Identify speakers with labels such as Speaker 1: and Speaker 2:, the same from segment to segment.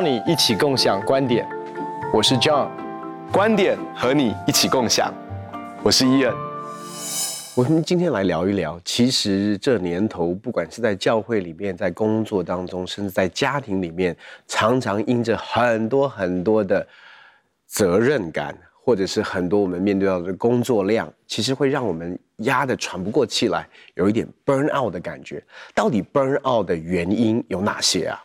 Speaker 1: 邀你一起共享观点，我是 John，
Speaker 2: 观点和你一起共享，我是 Ian。
Speaker 3: 我们今天来聊一聊，其实这年头，不管是在教会里面，在工作当中，甚至在家庭里面，常常因着很多很多的责任感，或者是很多我们面对到的工作量，其实会让我们压得喘不过气来，有一点 burn out 的感觉。到底 burn out 的原因有哪些啊？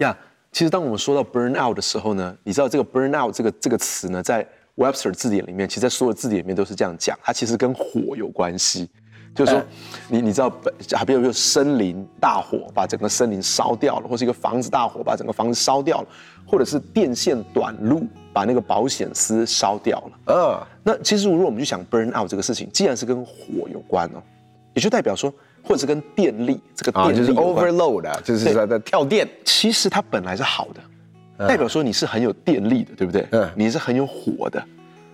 Speaker 2: 呀其实当我们说到 burn out 的时候呢，你知道这个 burn out 这个这个词呢，在 Webster 字典里面，其实在所有字典里面都是这样讲，它其实跟火有关系。就是说，你你知道，还比如说森林大火把整个森林烧掉了，或是一个房子大火把整个房子烧掉了，或者是电线短路把那个保险丝烧掉了。呃，那其实如果我们去想 burn out 这个事情，既然是跟火有关哦，也就代表说。或者是跟电力这个电力、啊、就是
Speaker 3: overload 啊，就是在在跳电。
Speaker 2: 其实它本来是好的，嗯、代表说你是很有电力的，对不对？嗯，你是很有火的。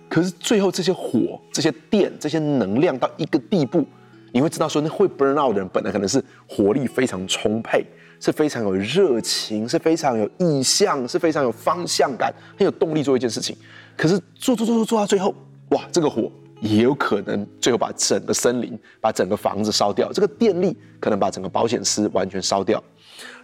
Speaker 2: 可是最后这些火、这些电、这些能量到一个地步，你会知道说，那会 burn out 的人本来可能是活力非常充沛，是非常有热情，是非常有意向，是非常有方向感，很有动力做一件事情。可是做做做做做到最后，哇，这个火。也有可能最后把整个森林、把整个房子烧掉，这个电力可能把整个保险丝完全烧掉。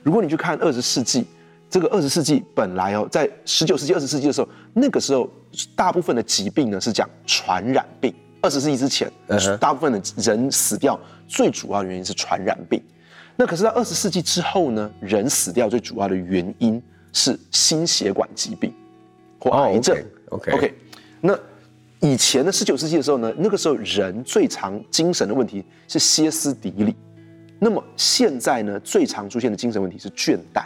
Speaker 2: 如果你去看二十世纪，这个二十世纪本来哦，在十九世纪、二十世纪的时候，那个时候大部分的疾病呢是讲传染病。二十世纪之前，大部分的人死掉最主要的原因是传染病。那可是到二十世纪之后呢，人死掉最主要的原因是心血管疾病或癌症。
Speaker 3: OK OK，
Speaker 2: 那。以前的十九世纪的时候呢，那个时候人最常精神的问题是歇斯底里，那么现在呢，最常出现的精神问题是倦怠。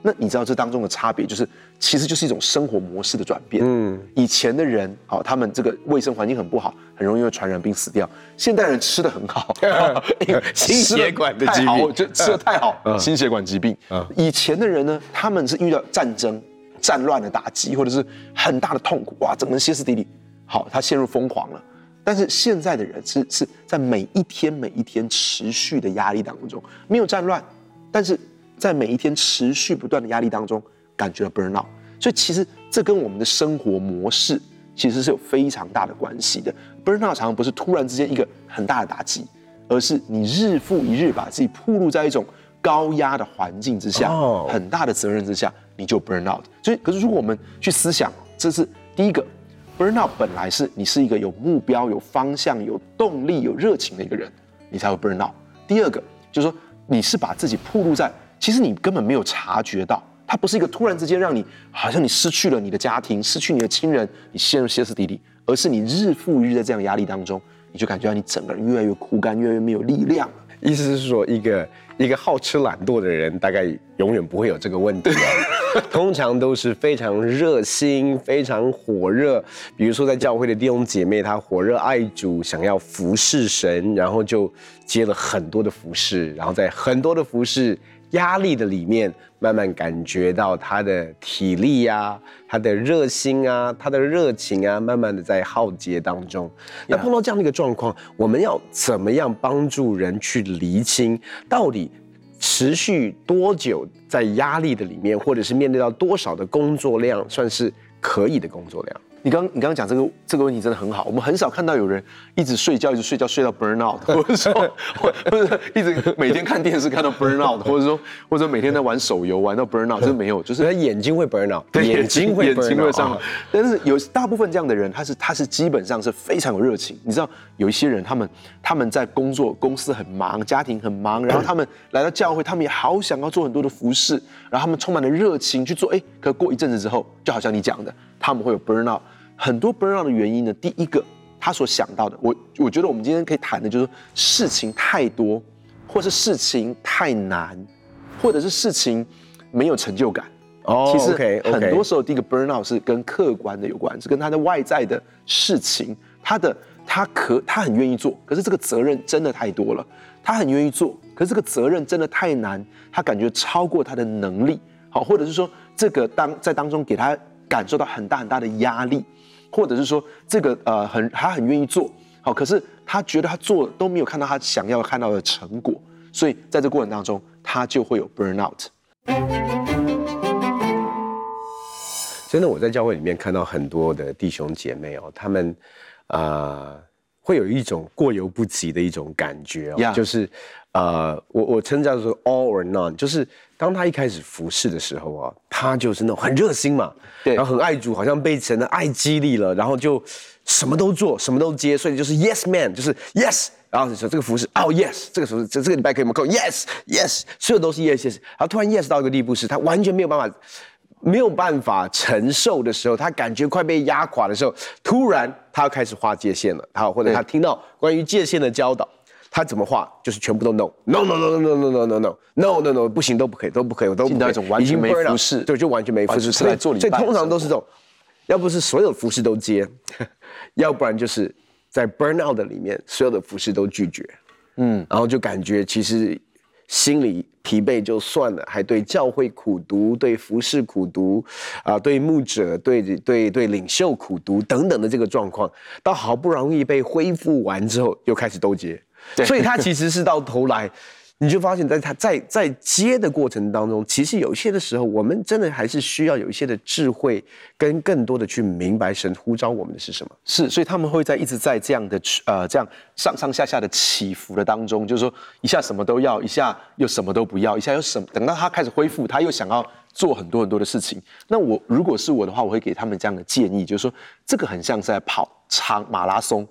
Speaker 2: 那你知道这当中的差别，就是其实就是一种生活模式的转变。嗯，以前的人，好，他们这个卫生环境很不好，很容易因为传染病死掉。现代人吃的很好，
Speaker 3: 心血管的疾病
Speaker 2: 就吃的太好，心血管疾病。以前的人呢，他们是遇到战争、战乱的打击，或者是很大的痛苦，哇，整个人歇斯底里。好，他陷入疯狂了。但是现在的人是是在每一天每一天持续的压力当中，没有战乱，但是在每一天持续不断的压力当中，感觉到 burn out。所以其实这跟我们的生活模式其实是有非常大的关系的。burn out 常常不是突然之间一个很大的打击，而是你日复一日把自己暴露在一种高压的环境之下，很大的责任之下，你就 burn out。所以，可是如果我们去思想，这是第一个。Burnout 本来是你是一个有目标、有方向、有动力、有热情的一个人，你才会 Burnout。第二个就是说，你是把自己暴露在，其实你根本没有察觉到，它不是一个突然之间让你好像你失去了你的家庭、失去你的亲人，你陷入歇斯底里，而是你日复一日在这样压力当中，你就感觉到你整个人越来越枯干，越来越没有力量。
Speaker 3: 意思是说，一个一个好吃懒惰的人，大概永远不会有这个问题。通常都是非常热心、非常火热。比如说，在教会的弟兄姐妹，他火热爱主，想要服侍神，然后就接了很多的服侍，然后在很多的服侍压力的里面，慢慢感觉到他的体力啊、他的热心啊、他的热情啊，慢慢的在耗竭当中。那碰到这样的一个状况，我们要怎么样帮助人去厘清到底？持续多久在压力的里面，或者是面对到多少的工作量，算是可以的工作量？
Speaker 2: 你刚你刚刚讲这个这个问题真的很好，我们很少看到有人一直睡觉一直睡觉睡到 burn out，或者说或 或者一直每天看电视看到 burn out，或者说或者每天在玩手游玩到 burn out，就是没有，就是
Speaker 3: 他眼睛会 burn out，
Speaker 2: 对
Speaker 3: 眼睛会 burn out，眼睛会上。哦、
Speaker 2: 但是有大部分这样的人，他是他是基本上是非常有热情。你知道有一些人，他们他们在工作公司很忙，家庭很忙，然后他们 来到教会，他们也好想要做很多的服饰，然后他们充满了热情去做。哎，可过一阵子之后，就好像你讲的，他们会有 burn out。很多 burnout 的原因呢，第一个他所想到的，我我觉得我们今天可以谈的就是事情太多，或是事情太难，或者是事情没有成就感。哦，其实很多时候第一个 burnout 是跟客观的有关，是跟他的外在的事情，他的他可他很愿意做，可是这个责任真的太多了。他很愿意做，可是这个责任真的太难，他感觉超过他的能力。好，或者是说这个当在当中给他感受到很大很大的压力。或者是说这个呃很他很愿意做好，可是他觉得他做都没有看到他想要看到的成果，所以在这过程当中他就会有 burn out。
Speaker 3: 真的，我在教会里面看到很多的弟兄姐妹哦，他们啊、呃、会有一种过犹不及的一种感觉.就是呃，我我称叫做 all or none，就是当他一开始服侍的时候啊，他就是那种很热心嘛，对，然后很爱主，好像被神的爱激励了，然后就什么都做，什么都接，所以就是 yes man，就是 yes。然后你说这个服侍，哦、oh, yes，这个服侍，这这个礼拜可以吗？Yes yes，所有都是 yes yes。然后突然 yes 到一个地步，是他完全没有办法，没有办法承受的时候，他感觉快被压垮的时候，突然他要开始划界限了。好，或者他听到关于界限的教导，他怎么画？就是全部都 no no no no no no no no no no no 不行，都不可以，都不可以，我都不可以，
Speaker 2: 完全没服侍，
Speaker 3: 对，就完全没服侍。所以所以通常都是这种，要不是所有服饰都接，要不然就是。在 burnout 的里面，所有的服饰都拒绝，嗯，然后就感觉其实心里疲惫就算了，还对教会苦读，对服侍苦读，啊、呃，对牧者，对对对领袖苦读等等的这个状况，到好不容易被恢复完之后，又开始兜结，所以他其实是到头来。你就发现，在他在在接的过程当中，其实有一些的时候，我们真的还是需要有一些的智慧，跟更多的去明白神呼召我们的是什么。
Speaker 2: 是，所以他们会在一直在这样的呃这样上上下下的起伏的当中，就是说一下什么都要，一下又什么都不要，一下又什，等到他开始恢复，他又想要做很多很多的事情。那我如果是我的话，我会给他们这样的建议，就是说这个很像是在跑长马拉松。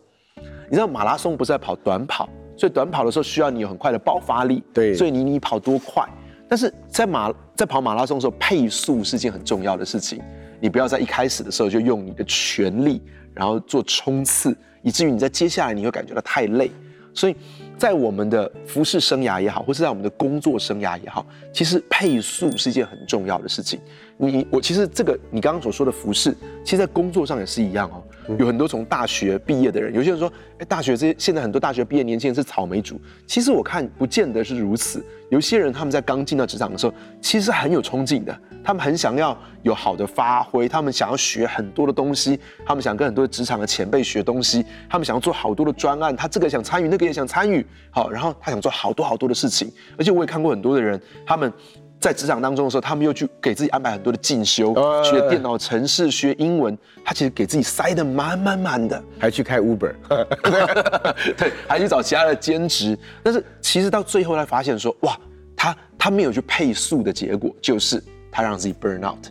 Speaker 2: 你知道马拉松不是在跑短跑？所以短跑的时候需要你有很快的爆发力，对，所以你你跑多快，但是在马在跑马拉松的时候，配速是件很重要的事情。你不要在一开始的时候就用你的全力，然后做冲刺，以至于你在接下来你会感觉到太累。所以在我们的服饰生涯也好，或是在我们的工作生涯也好，其实配速是一件很重要的事情。你我其实这个你刚刚所说的服饰，其实在工作上也是一样哦。有很多从大学毕业的人，有些人说，哎，大学这些现在很多大学毕业年轻人是草莓族。其实我看不见得是如此。有些人他们在刚进到职场的时候，其实很有冲劲的，他们很想要有好的发挥，他们想要学很多的东西，他们想跟很多职场的前辈学东西，他们想要做好多的专案，他这个想参与，那个也想参与，好，然后他想做好多好多的事情。而且我也看过很多的人，他们。在职场当中的时候，他们又去给自己安排很多的进修，学电脑程式，学英文。他其实给自己塞得满满满的，
Speaker 3: 还去开 Uber，
Speaker 2: 对，还去找其他的兼职。但是其实到最后，他发现说，哇，他他没有去配速的结果，就是他让自己 burn out。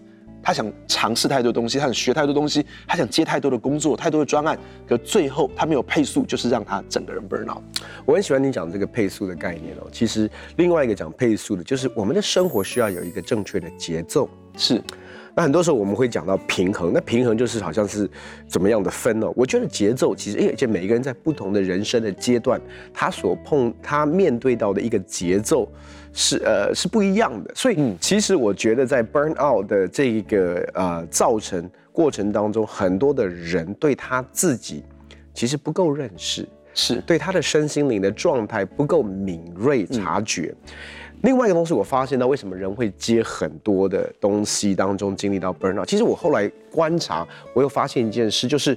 Speaker 2: 他想尝试太多东西，他想学太多东西，他想接太多的工作，太多的专案，可最后他没有配速，就是让他整个人 burn out。
Speaker 3: 我很喜欢你讲这个配速的概念哦。其实另外一个讲配速的，就是我们的生活需要有一个正确的节奏。
Speaker 2: 是，
Speaker 3: 那很多时候我们会讲到平衡，那平衡就是好像是怎么样的分哦？我觉得节奏其实，而且每一个人在不同的人生的阶段，他所碰他面对到的一个节奏。是呃是不一样的，所以其实我觉得在 burn out 的这一个呃造成过程当中，很多的人对他自己其实不够认识，
Speaker 2: 是
Speaker 3: 对他的身心灵的状态不够敏锐察觉。嗯、另外一个东西，我发现到为什么人会接很多的东西当中经历到 burn out，其实我后来观察，我又发现一件事，就是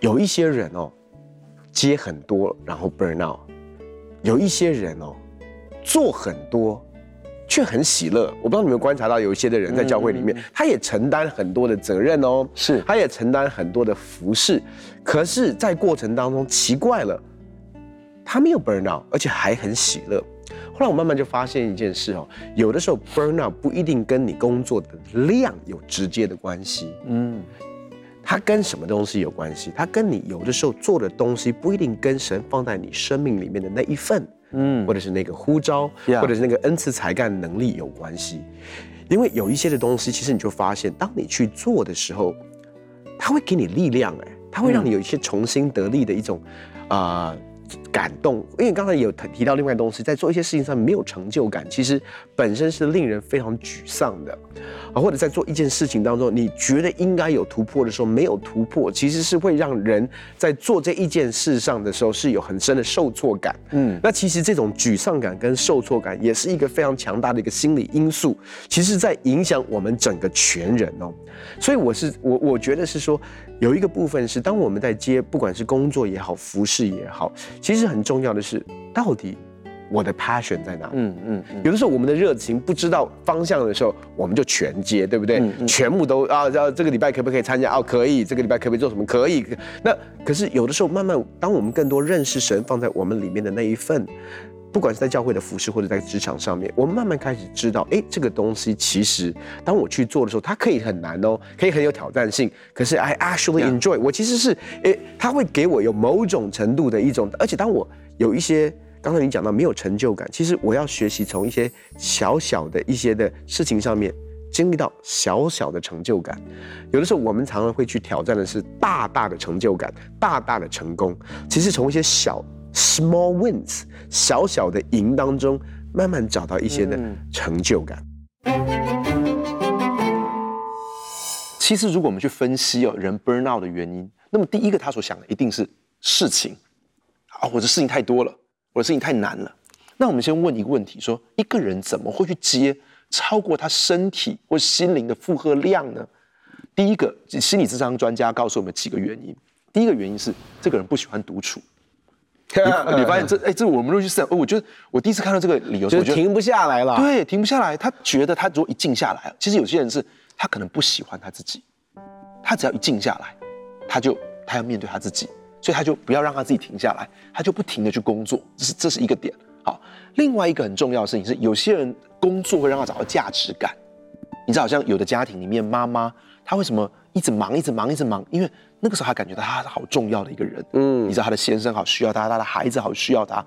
Speaker 3: 有一些人哦接很多然后 burn out，有一些人哦。做很多，却很喜乐。我不知道你们有没有观察到，有一些的人在教会里面，嗯、他也承担很多的责任哦，
Speaker 2: 是，
Speaker 3: 他也承担很多的服饰。可是，在过程当中，奇怪了，他没有 burn out，而且还很喜乐。后来我慢慢就发现一件事哦，有的时候 burn out 不一定跟你工作的量有直接的关系，嗯，它跟什么东西有关系？它跟你有的时候做的东西不一定跟神放在你生命里面的那一份。嗯，或者是那个呼召或者是那个恩赐才干能力有关系，因为有一些的东西，其实你就发现，当你去做的时候，它会给你力量，哎，它会让你有一些重新得力的一种，啊、呃。感动，因为刚才有提到另外东西，在做一些事情上没有成就感，其实本身是令人非常沮丧的，啊，或者在做一件事情当中，你觉得应该有突破的时候没有突破，其实是会让人在做这一件事上的时候是有很深的受挫感。嗯，那其实这种沮丧感跟受挫感也是一个非常强大的一个心理因素，其实在影响我们整个全人哦。所以我是我我觉得是说。有一个部分是，当我们在接，不管是工作也好，服饰也好，其实很重要的是，到底我的 passion 在哪里？
Speaker 2: 嗯嗯嗯。
Speaker 3: 有的时候我们的热情不知道方向的时候，我们就全接，对不对？嗯嗯、全部都啊，这个礼拜可不可以参加？哦，可以。这个礼拜可不可以做什么？可以。那可是有的时候，慢慢当我们更多认识神放在我们里面的那一份。不管是在教会的服饰，或者在职场上面，我们慢慢开始知道，哎，这个东西其实当我去做的时候，它可以很难哦，可以很有挑战性。可是 I actually enjoy，Yeah. 我其实是，哎，它会给我有某种程度的一种，而且当我有一些刚才你讲到没有成就感，其实我要学习从一些小小的一些的事情上面经历到小小的成就感。有的时候我们常常会去挑战的是大大的成就感，大大的成功。其实从一些小。Small wins，小小的赢当中，慢慢找到一些的成就感。
Speaker 2: 其实，如果我们去分析哦，人 burn out 的原因，那么第一个他所想的一定是事情啊，或者事情太多了，或者事情太难了。那我们先问一个问题：说一个人怎么会去接超过他身体或心灵的负荷量呢？第一个，心理智商专家告诉我们几个原因。第一个原因是这个人不喜欢独处。你 你发现这哎，这我们都去思考。我觉得我第一次看到这个理由，
Speaker 3: 就是停不下来了。
Speaker 2: 对，停不下来。他觉得他如果一静下来，其实有些人是他可能不喜欢他自己，他只要一静下来，他就他要面对他自己，所以他就不要让他自己停下来，他就不停的去工作。这是这是一个点。好，另外一个很重要的事情是，有些人工作会让他找到价值感。你知道，好像有的家庭里面，妈妈她为什么一直忙，一直忙，一直忙？因为那个时候他感觉到他是好重要的一个人，嗯，你知道他的先生好需要他，他的孩子好需要他。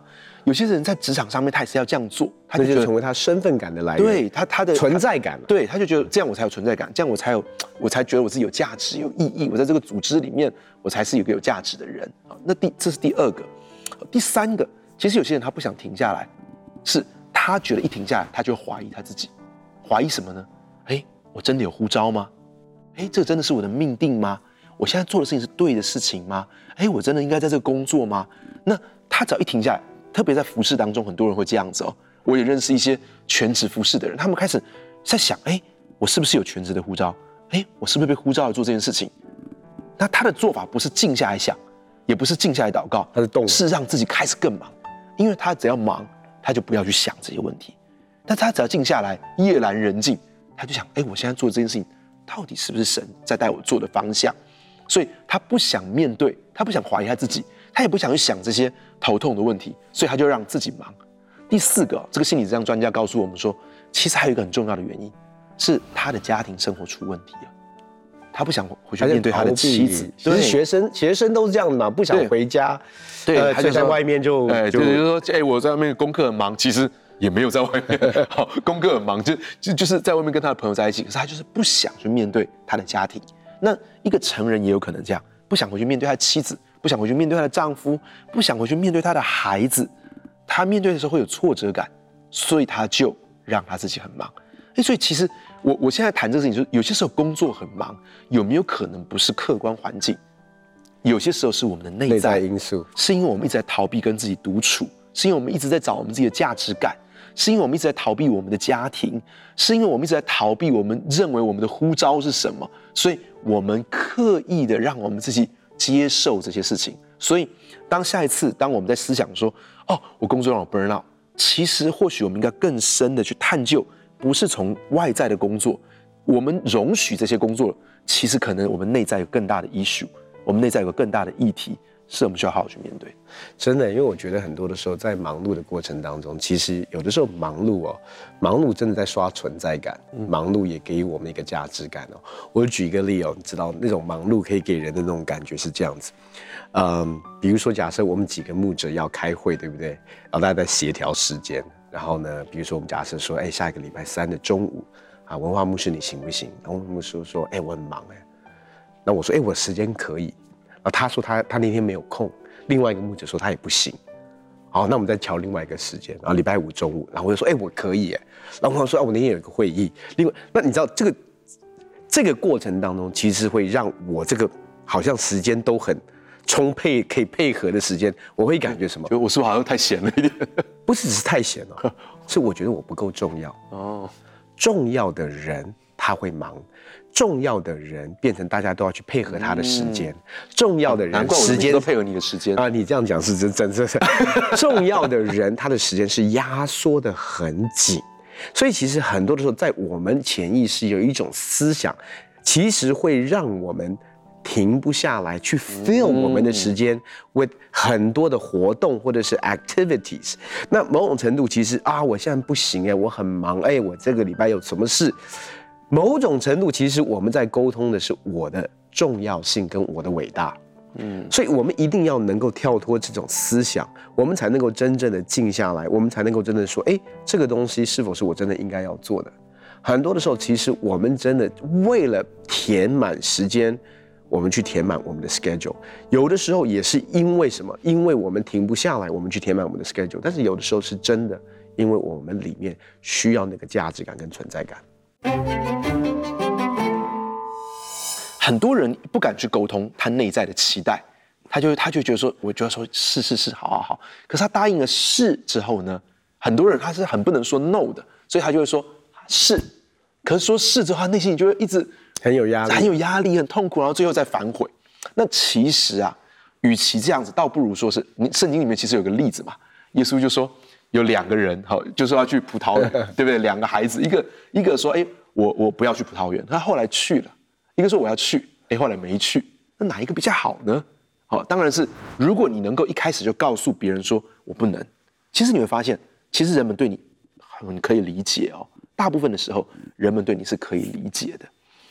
Speaker 2: 有些人在职场上面，他也是要这样做，他就
Speaker 3: 成为他身份感的来源，
Speaker 2: 对他他的
Speaker 3: 存在感，
Speaker 2: 对，他就觉得这样我才有存在感，这样我才有，我才觉得我自己有价值、有意义，我在这个组织里面，我才是一个有价值的人。啊，那第这是第二个，第三个，其实有些人他不想停下来，是他觉得一停下来，他就怀疑他自己，怀疑什么呢？哎，我真的有呼召吗？哎，这个真的是我的命定吗？我现在做的事情是对的事情吗？哎，我真的应该在这个工作吗？那他只要一停下来，特别在服饰当中，很多人会这样子哦。我也认识一些全职服饰的人，他们开始在想：哎，我是不是有全职的呼召？哎，我是不是被呼召来做这件事情？那他的做法不是静下来想，也不是静下来祷告，
Speaker 3: 他的动
Speaker 2: 是让自己开始更忙，因为他只要忙，他就不要去想这些问题。但他只要静下来，夜阑人静，他就想：哎，我现在做这件事情，到底是不是神在带我做的方向？所以他不想面对，他不想怀疑他自己，他也不想去想这些头痛的问题，所以他就让自己忙。第四个，这个心理咨商专家告诉我们说，其实还有一个很重要的原因，是他的家庭生活出问题了，他不想回去面对他的妻子。
Speaker 3: 其实学生学生都是这样的嘛，不想回家，
Speaker 2: 对，
Speaker 3: 他就在外面就，
Speaker 2: 哎，就是说，哎，我在外面功课很忙，其实也没有在外面，好，功课很忙，就就就是在外面跟他的朋友在一起，可是他就是不想去面对他的家庭。那一个成人也有可能这样，不想回去面对他的妻子，不想回去面对他的丈夫，不想回去面对他的孩子，他面对的时候会有挫折感，所以他就让他自己很忙。哎，所以其实我我现在谈这个事情，就是有些时候工作很忙，有没有可能不是客观环境？有些时候是我们的内在
Speaker 3: 因素，
Speaker 2: 是因为我们一直在逃避跟自己独处，是因为我们一直在找我们自己的价值感。是因为我们一直在逃避我们的家庭，是因为我们一直在逃避我们认为我们的呼召是什么，所以我们刻意的让我们自己接受这些事情。所以，当下一次当我们在思想说，哦，我工作让我 burn out，其实或许我们应该更深的去探究，不是从外在的工作，我们容许这些工作，其实可能我们内在有更大的 issue，我们内在有个更大的议题。是我们需要好好去面对，
Speaker 3: 真的，因为我觉得很多的时候在忙碌的过程当中，其实有的时候忙碌哦，忙碌真的在刷存在感，忙碌也给予我们一个价值感哦。我举一个例哦，你知道那种忙碌可以给人的那种感觉是这样子，嗯，比如说假设我们几个牧者要开会，对不对？然后大家在协调时间，然后呢，比如说我们假设说，哎，下一个礼拜三的中午啊，文化牧师你行不行？然后牧师说，哎，我很忙哎，那我说，哎，我时间可以。他说他他那天没有空，另外一个牧者说他也不行，好，那我们再调另外一个时间，然后礼拜五中午，然后我就说，哎，我可以，哎，然后我说，啊，我那天有一个会议，另外，那你知道这个这个过程当中，其实会让我这个好像时间都很充沛，可以配合的时间，我会感觉什么？
Speaker 2: 就我是不是好像太闲了一点？
Speaker 3: 不是只是太闲了，是我觉得我不够重要。哦，重要的人他会忙。重要的人变成大家都要去配合他的时间，嗯、重要的人
Speaker 2: 时间都配合你的时间
Speaker 3: 啊！你这样讲是真真真是，重要的人他的时间是压缩的很紧，所以其实很多的时候，在我们潜意识有一种思想，其实会让我们停不下来去 fill 我们的时间 with 很多的活动或者是 activities。那某种程度其实啊，我现在不行哎，我很忙哎，我这个礼拜有什么事？某种程度，其实我们在沟通的是我的重要性跟我的伟大，嗯，所以我们一定要能够跳脱这种思想，我们才能够真正的静下来，我们才能够真的说，哎，这个东西是否是我真的应该要做的？很多的时候，其实我们真的为了填满时间，我们去填满我们的 schedule，有的时候也是因为什么？因为我们停不下来，我们去填满我们的 schedule，但是有的时候是真的，因为我们里面需要那个价值感跟存在感。
Speaker 2: 很多人不敢去沟通他内在的期待，他就他就觉得说，我就要说是是是，好好好。可是他答应了是之后呢，很多人他是很不能说 no 的，所以他就会说是。可是说是之后，他内心就会一直
Speaker 3: 很有压力，
Speaker 2: 很有压力，很痛苦，然后最后再反悔。那其实啊，与其这样子，倒不如说是你圣经里面其实有个例子嘛，耶稣就说。有两个人，好，就说要去葡萄园，对不对？两个孩子，一个一个说，哎，我我不要去葡萄园，他后来去了；一个说我要去，哎，后来没去。那哪一个比较好呢？好，当然是如果你能够一开始就告诉别人说我不能，其实你会发现，其实人们对你很可以理解哦。大部分的时候，人们对你是可以理解的。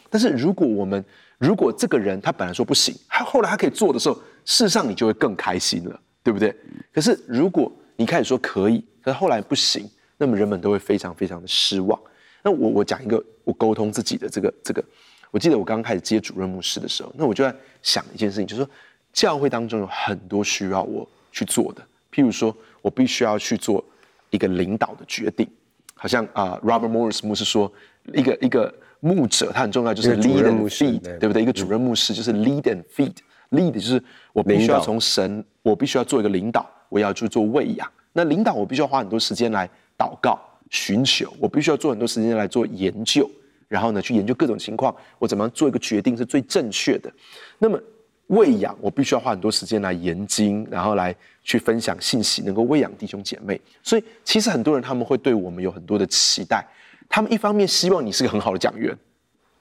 Speaker 2: 但是如果我们如果这个人他本来说不行，他后来他可以做的时候，事实上你就会更开心了，对不对？可是如果你开始说可以，可是后来不行，那么人们都会非常非常的失望。那我我讲一个我沟通自己的这个这个，我记得我刚刚开始接主任牧师的时候，那我就在想一件事情，就是说教会当中有很多需要我去做的，譬如说我必须要去做一个领导的决定，好像啊、呃、Robert Morris 牧师说，一个一个牧者他很重要，就是 lead and feed，对不对？一个主任牧师就是 lead and feed，lead 就是我必须要从神，我必须要做一个领导。我要去做喂养，那领导我必须要花很多时间来祷告、寻求，我必须要做很多时间来做研究，然后呢去研究各种情况，我怎么样做一个决定是最正确的。那么喂养我必须要花很多时间来研经，然后来去分享信息，能够喂养弟兄姐妹。所以其实很多人他们会对我们有很多的期待，他们一方面希望你是个很好的讲员，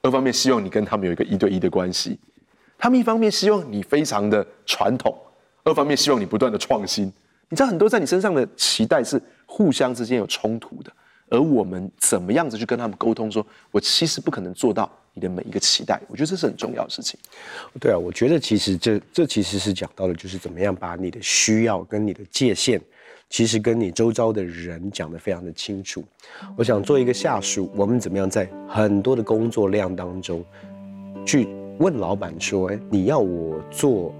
Speaker 2: 二方面希望你跟他们有一个一对一的关系，他们一方面希望你非常的传统。二方面希望你不断的创新，你知道很多在你身上的期待是互相之间有冲突的，而我们怎么样子去跟他们沟通说，我其实不可能做到你的每一个期待，我觉得这是很重要的事情。
Speaker 3: 对啊，我觉得其实这这其实是讲到的，就是怎么样把你的需要跟你的界限，其实跟你周遭的人讲得非常的清楚。我想做一个下属，我们怎么样在很多的工作量当中，去问老板说，哎，你要我做。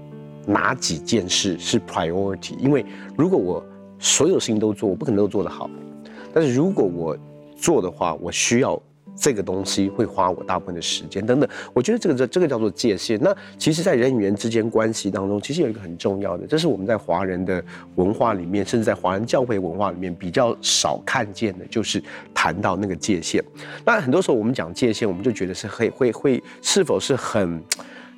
Speaker 3: 哪几件事是 priority？因为如果我所有事情都做，我不可能都做得好。但是如果我做的话，我需要这个东西会花我大部分的时间等等。我觉得这个这这个叫做界限。那其实，在人与人之间关系当中，其实有一个很重要的，这是我们在华人的文化里面，甚至在华人教会文化里面比较少看见的，就是谈到那个界限。那很多时候我们讲界限，我们就觉得是会会会是否是很。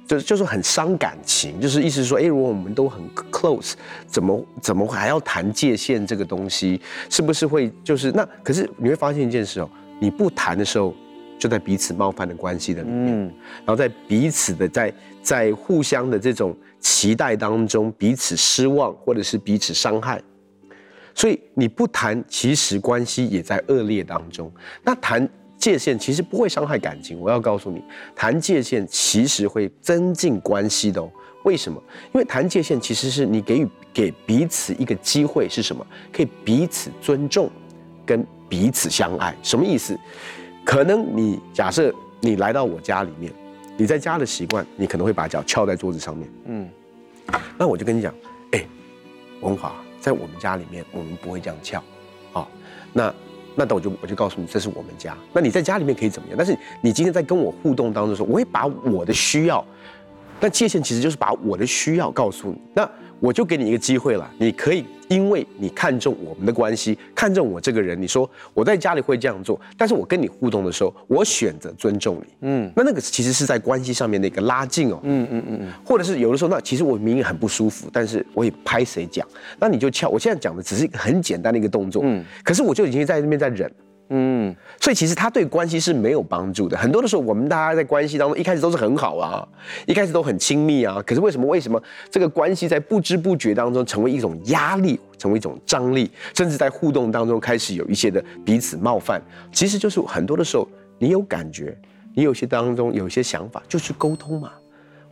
Speaker 3: 就就是很伤感情，就是意思是说，哎，如果我们都很 close，怎么怎么还要谈界限这个东西？是不是会就是那？可是你会发现一件事哦，你不谈的时候，就在彼此冒犯的关系的里面，嗯，然后在彼此的在在互相的这种期待当中，彼此失望或者是彼此伤害，所以你不谈，其实关系也在恶劣当中。那谈。界限其实不会伤害感情，我要告诉你，谈界限其实会增进关系的哦。为什么？因为谈界限其实是你给予给彼此一个机会，是什么？可以彼此尊重，跟彼此相爱。什么意思？可能你假设你来到我家里面，你在家的习惯，你可能会把脚翘在桌子上面。嗯，那我就跟你讲，哎，文华，在我们家里面，我们不会这样翘，好，那。那我就我就告诉你，这是我们家。那你在家里面可以怎么样？但是你今天在跟我互动当中说，我会把我的需要，那界限其实就是把我的需要告诉你。那我就给你一个机会了，你可以因为你看重我们的关系，看重我这个人，你说我在家里会这样做，但是我跟你互动的时候，我选择尊重你。嗯，那那个其实是在关系上面的一个拉近哦。嗯嗯嗯嗯，或者是有的时候，那其实我明明很不舒服，但是我也拍谁讲，那你就翘。我现在讲的只是一个很简单的一个动作，嗯，可是我就已经在那边在忍。嗯，所以其实他对关系是没有帮助的。很多的时候，我们大家在关系当中一开始都是很好啊，一开始都很亲密啊。可是为什么？为什么这个关系在不知不觉当中成为一种压力，成为一种张力，甚至在互动当中开始有一些的彼此冒犯？其实就是很多的时候，你有感觉，你有些当中有些想法，就去沟通嘛。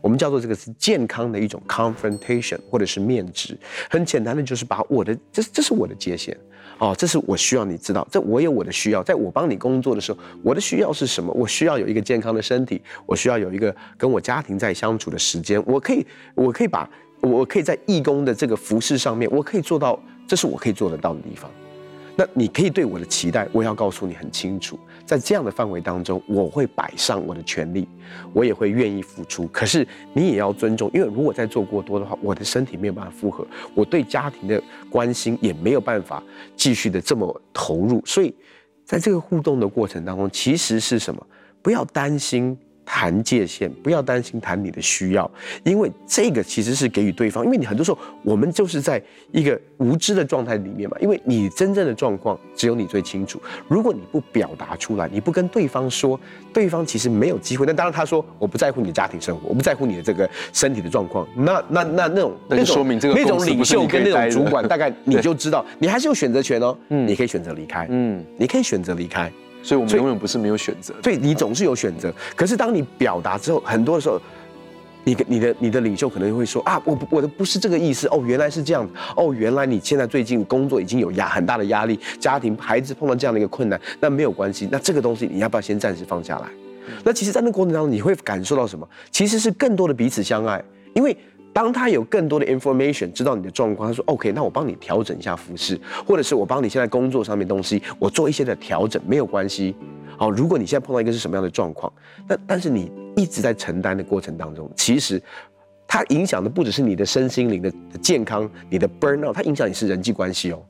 Speaker 3: 我们叫做这个是健康的一种 confrontation，或者是面质。很简单的，就是把我的这这是我的界限。哦，这是我需要你知道，这我有我的需要，在我帮你工作的时候，我的需要是什么？我需要有一个健康的身体，我需要有一个跟我家庭在相处的时间，我可以，我可以把，我可以在义工的这个服饰上面，我可以做到，这是我可以做得到的地方。那你可以对我的期待，我要告诉你很清楚，在这样的范围当中，我会摆上我的全力，我也会愿意付出。可是你也要尊重，因为如果再做过多的话，我的身体没有办法负荷，我对家庭的关心也没有办法继续的这么投入。所以，在这个互动的过程当中，其实是什么？不要担心。谈界限，不要担心谈你的需要，因为这个其实是给予对方。因为你很多时候，我们就是在一个无知的状态里面嘛。因为你真正的状况只有你最清楚。如果你不表达出来，你不跟对方说，对方其实没有机会。那当然，他说我不在乎你的家庭生活，我不在乎你的这个身体的状况。那那那那种那种那种领袖跟那种主管，大概你就知道，你还是有选择权哦。嗯，你可以选择离开。嗯，你可以选择离开。
Speaker 2: 所以，我们永远不是没有选择。
Speaker 3: 对，你总是有选择。可是，当你表达之后，很多的时候，你的、你的、你的领袖可能会说：“啊，我我的不是这个意思。哦，原来是这样。哦，原来你现在最近工作已经有压很大的压力，家庭孩子碰到这样的一个困难，那没有关系。那这个东西你要不要先暂时放下来？那其实，在那个过程当中，你会感受到什么？其实是更多的彼此相爱，因为。当他有更多的 information，知道你的状况，他说 OK，那我帮你调整一下服饰，或者是我帮你现在工作上面东西，我做一些的调整，没有关系。好，如果你现在碰到一个是什么样的状况，但但是你一直在承担的过程当中，其实它影响的不只是你的身心灵的健康，你的 burnout，它影响你是人际关系哦。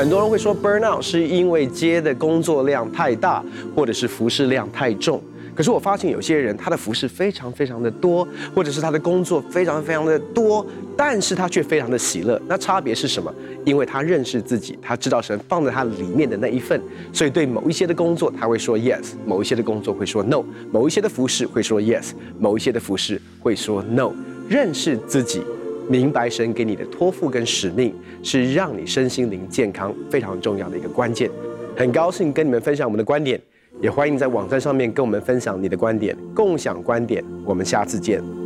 Speaker 3: 很多人会说 burnout 是因为接的工作量太大，或者是服饰量太重。可是我发现有些人他的服饰非常非常的多，或者是他的工作非常非常的多，但是他却非常的喜乐。那差别是什么？因为他认识自己，他知道神放在他里面的那一份，所以对某一些的工作他会说 yes，某一些的工作会说 no，某一些的服饰会说 yes，某一些的服饰会说 no。认识自己。明白神给你的托付跟使命，是让你身心灵健康非常重要的一个关键。很高兴跟你们分享我们的观点，也欢迎在网站上面跟我们分享你的观点，共享观点。我们下次见。